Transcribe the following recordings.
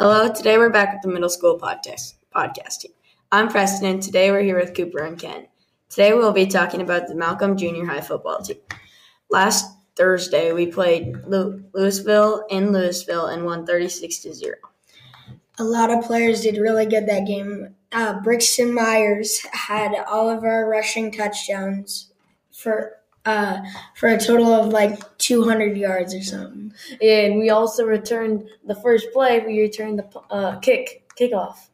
Hello, today we're back with the middle school podcast, podcast. I'm Preston, and today we're here with Cooper and Ken. Today we'll be talking about the Malcolm Junior High football team. Last Thursday, we played Louisville in Louisville and won 36 to 0. A lot of players did really good that game. Uh, Brixton Myers had all of our rushing touchdowns for uh, for a total of like 200 yards or something. And we also returned the first play. We returned the uh, kick kickoff.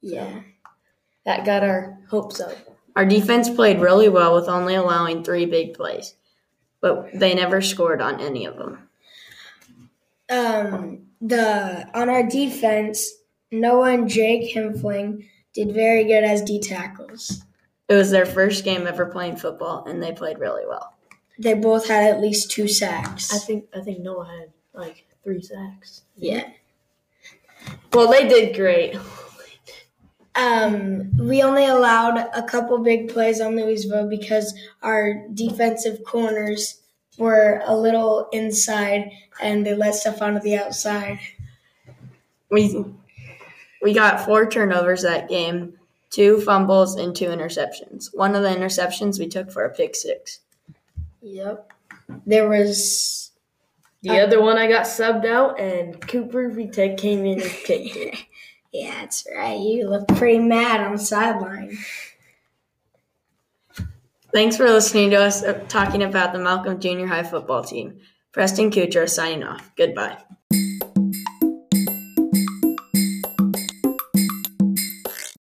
Yeah, that got our hopes up. Our defense played really well with only allowing three big plays, but they never scored on any of them. Um, the on our defense, Noah and Jake Himfling did very good as D tackles. It was their first game ever playing football, and they played really well. They both had at least two sacks. I think I think Noah had like three sacks. Yeah. Well, they did great. Um, we only allowed a couple big plays on Louisville because our defensive corners were a little inside and they let stuff onto the outside. We we got four turnovers that game, two fumbles and two interceptions. One of the interceptions we took for a pick six. Yep. There was the uh, other one I got subbed out and Cooper Vitek came in and kicked it. Yeah, that's right. You look pretty mad on the sideline. Thanks for listening to us uh, talking about the Malcolm Junior High football team. Preston Kuchar signing off. Goodbye.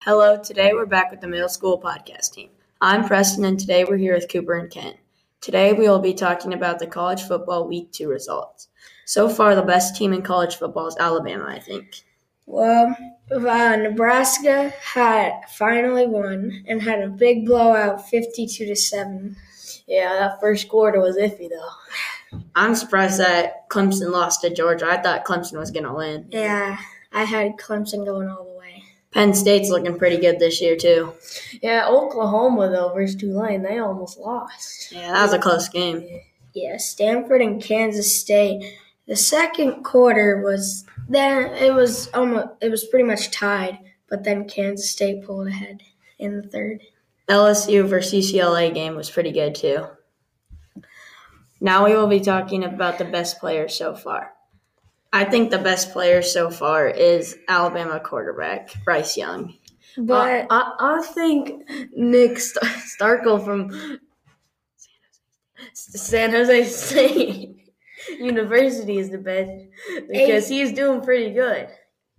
Hello, today we're back with the middle school podcast team. I'm Preston, and today we're here with Cooper and Kent. Today we will be talking about the college football week two results. So far, the best team in college football is Alabama, I think. Well, uh, Nebraska had finally won and had a big blowout, fifty-two to seven. Yeah, that first quarter was iffy though. I'm surprised that Clemson lost to Georgia. I thought Clemson was going to win. Yeah, I had Clemson going all the way. Penn State's looking pretty good this year too. Yeah, Oklahoma though versus Tulane, they almost lost. Yeah, that was a close game. Yeah, Stanford and Kansas State. The second quarter was then it was almost it was pretty much tied, but then Kansas State pulled ahead in the third. LSU versus UCLA game was pretty good too. Now we will be talking about the best players so far. I think the best player so far is Alabama quarterback Bryce Young. But uh, I, I think Nick Starkel from San Jose State University is the best because a- he's doing pretty good.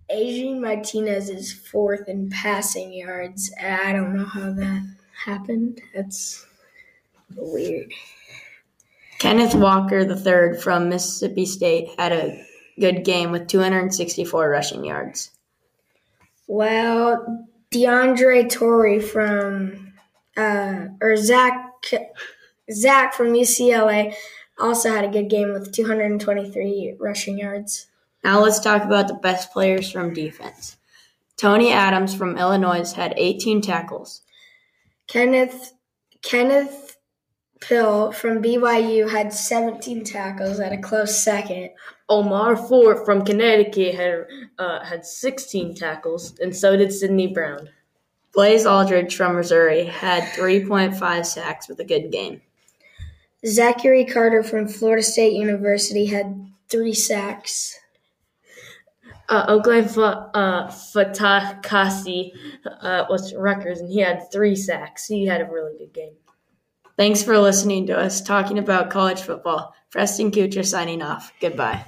Adrian Martinez is fourth in passing yards. I don't know how that happened. That's weird. Kenneth Walker III from Mississippi State had a good game with 264 rushing yards. Well, DeAndre Torrey from uh, or Zach Zach from UCLA also had a good game with 223 rushing yards. Now let's talk about the best players from defense. Tony Adams from Illinois had 18 tackles. Kenneth Kenneth Pill from BYU had 17 tackles at a close second. Omar Ford from Connecticut had uh, had 16 tackles, and so did Sydney Brown. Blaze Alldredge from Missouri had 3.5 sacks with a good game. Zachary Carter from Florida State University had three sacks. Uh, Oakland uh, Fatukasi uh, was Rutgers, and he had three sacks. He had a really good game. Thanks for listening to us talking about college football. Preston Kuchar signing off. Goodbye.